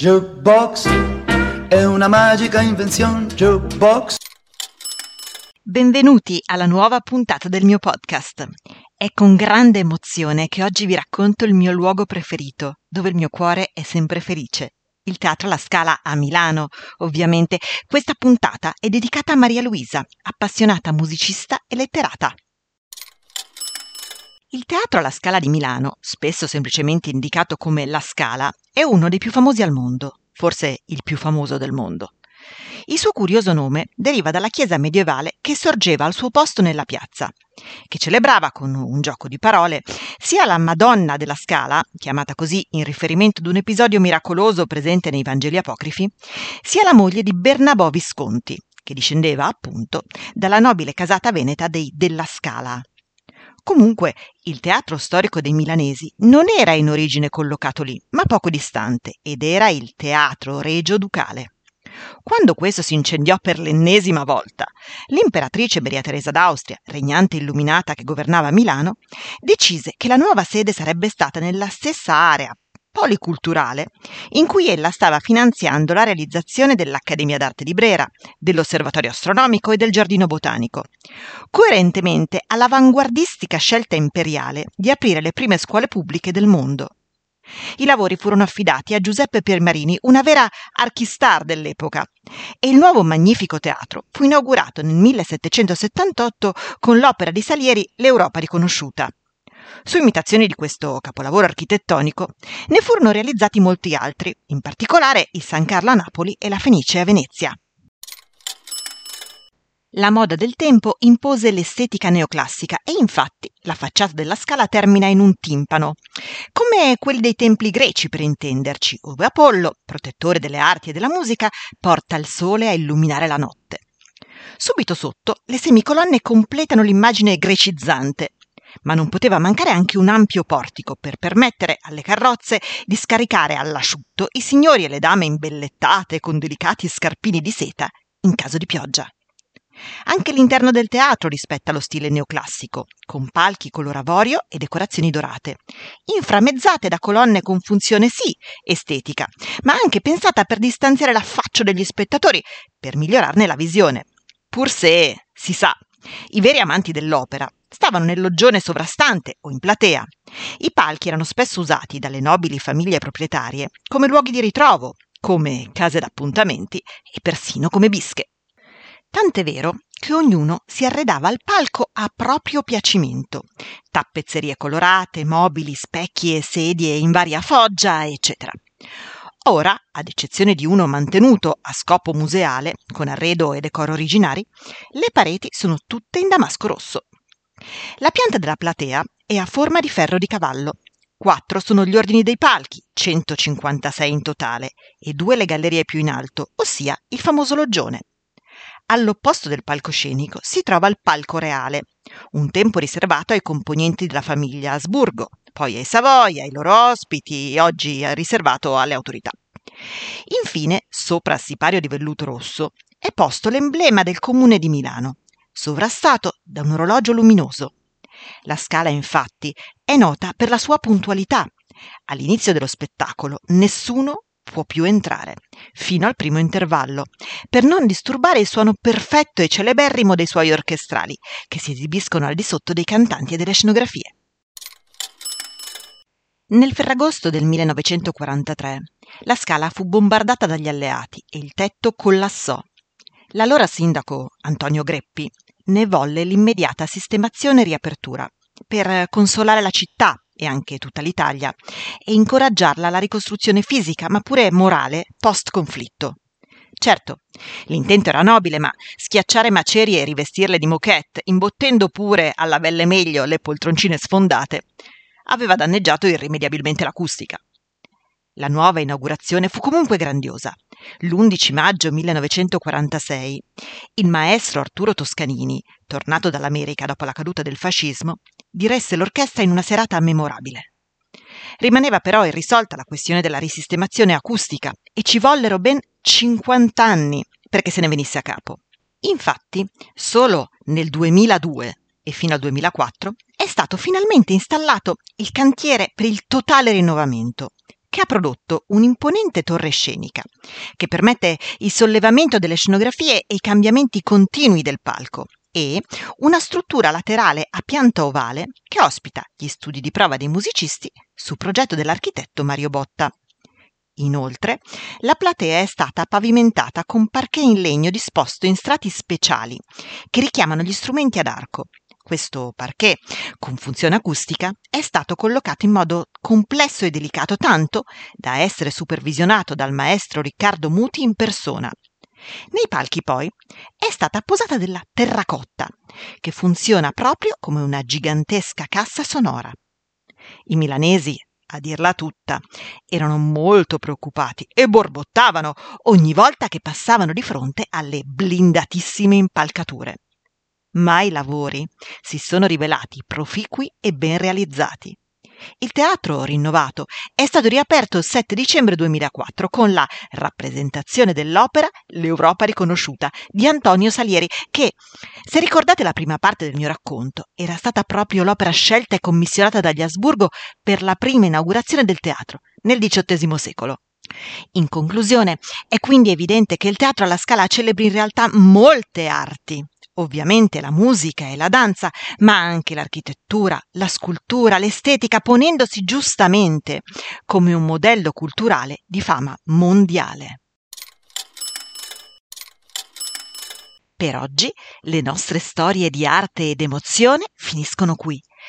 Jukebox è una magica invenzione. Jukebox. Benvenuti alla nuova puntata del mio podcast. È con grande emozione che oggi vi racconto il mio luogo preferito, dove il mio cuore è sempre felice. Il Teatro La Scala a Milano, ovviamente. Questa puntata è dedicata a Maria Luisa, appassionata musicista e letterata. Il Teatro alla Scala di Milano, spesso semplicemente indicato come La Scala, è uno dei più famosi al mondo, forse il più famoso del mondo. Il suo curioso nome deriva dalla chiesa medievale che sorgeva al suo posto nella piazza, che celebrava con un gioco di parole sia la Madonna della Scala, chiamata così in riferimento ad un episodio miracoloso presente nei Vangeli apocrifi, sia la moglie di Bernabò Visconti, che discendeva appunto dalla nobile casata veneta dei Della Scala. Comunque, il teatro storico dei milanesi non era in origine collocato lì, ma poco distante, ed era il Teatro Regio Ducale. Quando questo si incendiò per l'ennesima volta, l'imperatrice Maria Teresa d'Austria, regnante illuminata che governava Milano, decise che la nuova sede sarebbe stata nella stessa area policulturale in cui ella stava finanziando la realizzazione dell'Accademia d'Arte di Brera, dell'Osservatorio Astronomico e del Giardino Botanico, coerentemente all'avanguardistica scelta imperiale di aprire le prime scuole pubbliche del mondo. I lavori furono affidati a Giuseppe Piermarini, una vera archistar dell'epoca, e il nuovo magnifico teatro fu inaugurato nel 1778 con l'opera di Salieri L'Europa riconosciuta. Su imitazioni di questo capolavoro architettonico ne furono realizzati molti altri, in particolare il San Carlo a Napoli e la Fenice a Venezia. La moda del tempo impose l'estetica neoclassica e infatti la facciata della scala termina in un timpano, come quelli dei templi greci per intenderci, ove Apollo, protettore delle arti e della musica, porta il sole a illuminare la notte. Subito sotto le semicolonne completano l'immagine grecizzante, ma non poteva mancare anche un ampio portico per permettere alle carrozze di scaricare all'asciutto i signori e le dame imbellettate con delicati scarpini di seta in caso di pioggia. Anche l'interno del teatro rispetta lo stile neoclassico, con palchi color avorio e decorazioni dorate, inframezzate da colonne con funzione sì estetica, ma anche pensata per distanziare l'affaccio degli spettatori, per migliorarne la visione. Pur se, si sa, i veri amanti dell'opera stavano nel loggione sovrastante o in platea. I palchi erano spesso usati dalle nobili famiglie proprietarie come luoghi di ritrovo, come case d'appuntamenti e persino come bische. Tant'è vero che ognuno si arredava al palco a proprio piacimento. Tappezzerie colorate, mobili, specchi e sedie in varia foggia, eccetera. Ora, ad eccezione di uno mantenuto a scopo museale, con arredo e decoro originari, le pareti sono tutte in damasco rosso. La pianta della platea è a forma di ferro di cavallo. Quattro sono gli ordini dei palchi, 156 in totale, e due le gallerie più in alto, ossia il famoso loggione. All'opposto del palcoscenico si trova il palco reale, un tempo riservato ai componenti della famiglia Asburgo, poi ai Savoia, ai loro ospiti, oggi riservato alle autorità. Infine, sopra il sipario di velluto rosso, è posto l'emblema del comune di Milano, sovrastato da un orologio luminoso. La scala, infatti, è nota per la sua puntualità. All'inizio dello spettacolo nessuno può più entrare, fino al primo intervallo, per non disturbare il suono perfetto e celeberrimo dei suoi orchestrali, che si esibiscono al di sotto dei cantanti e delle scenografie. Nel Ferragosto del 1943 la scala fu bombardata dagli alleati e il tetto collassò. L'allora sindaco Antonio Greppi ne volle l'immediata sistemazione e riapertura per consolare la città e anche tutta l'Italia, e incoraggiarla alla ricostruzione fisica, ma pure morale, post-conflitto. Certo, l'intento era nobile, ma schiacciare macerie e rivestirle di moquette, imbottendo pure alla belle meglio le poltroncine sfondate, aveva danneggiato irrimediabilmente l'acustica. La nuova inaugurazione fu comunque grandiosa. L'11 maggio 1946 il maestro Arturo Toscanini, tornato dall'America dopo la caduta del fascismo, diresse l'orchestra in una serata memorabile. Rimaneva però irrisolta la questione della risistemazione acustica e ci vollero ben 50 anni perché se ne venisse a capo. Infatti, solo nel 2002 e fino al 2004 è stato finalmente installato il cantiere per il totale rinnovamento, che ha prodotto un'imponente torre scenica che permette il sollevamento delle scenografie e i cambiamenti continui del palco e una struttura laterale a pianta ovale che ospita gli studi di prova dei musicisti su progetto dell'architetto Mario Botta. Inoltre, la platea è stata pavimentata con parquet in legno disposto in strati speciali che richiamano gli strumenti ad arco. Questo parquet, con funzione acustica, è stato collocato in modo complesso e delicato tanto da essere supervisionato dal maestro Riccardo Muti in persona. Nei palchi poi è stata posata della terracotta, che funziona proprio come una gigantesca cassa sonora. I milanesi a dirla tutta, erano molto preoccupati e borbottavano ogni volta che passavano di fronte alle blindatissime impalcature. Ma i lavori si sono rivelati proficui e ben realizzati. Il teatro rinnovato è stato riaperto il 7 dicembre 2004 con la rappresentazione dell'opera L'Europa riconosciuta di Antonio Salieri, che, se ricordate la prima parte del mio racconto, era stata proprio l'opera scelta e commissionata dagli Asburgo per la prima inaugurazione del teatro nel XVIII secolo. In conclusione, è quindi evidente che il teatro alla Scala celebri in realtà molte arti, ovviamente la musica e la danza, ma anche l'architettura, la scultura, l'estetica, ponendosi giustamente come un modello culturale di fama mondiale. Per oggi le nostre storie di arte ed emozione finiscono qui.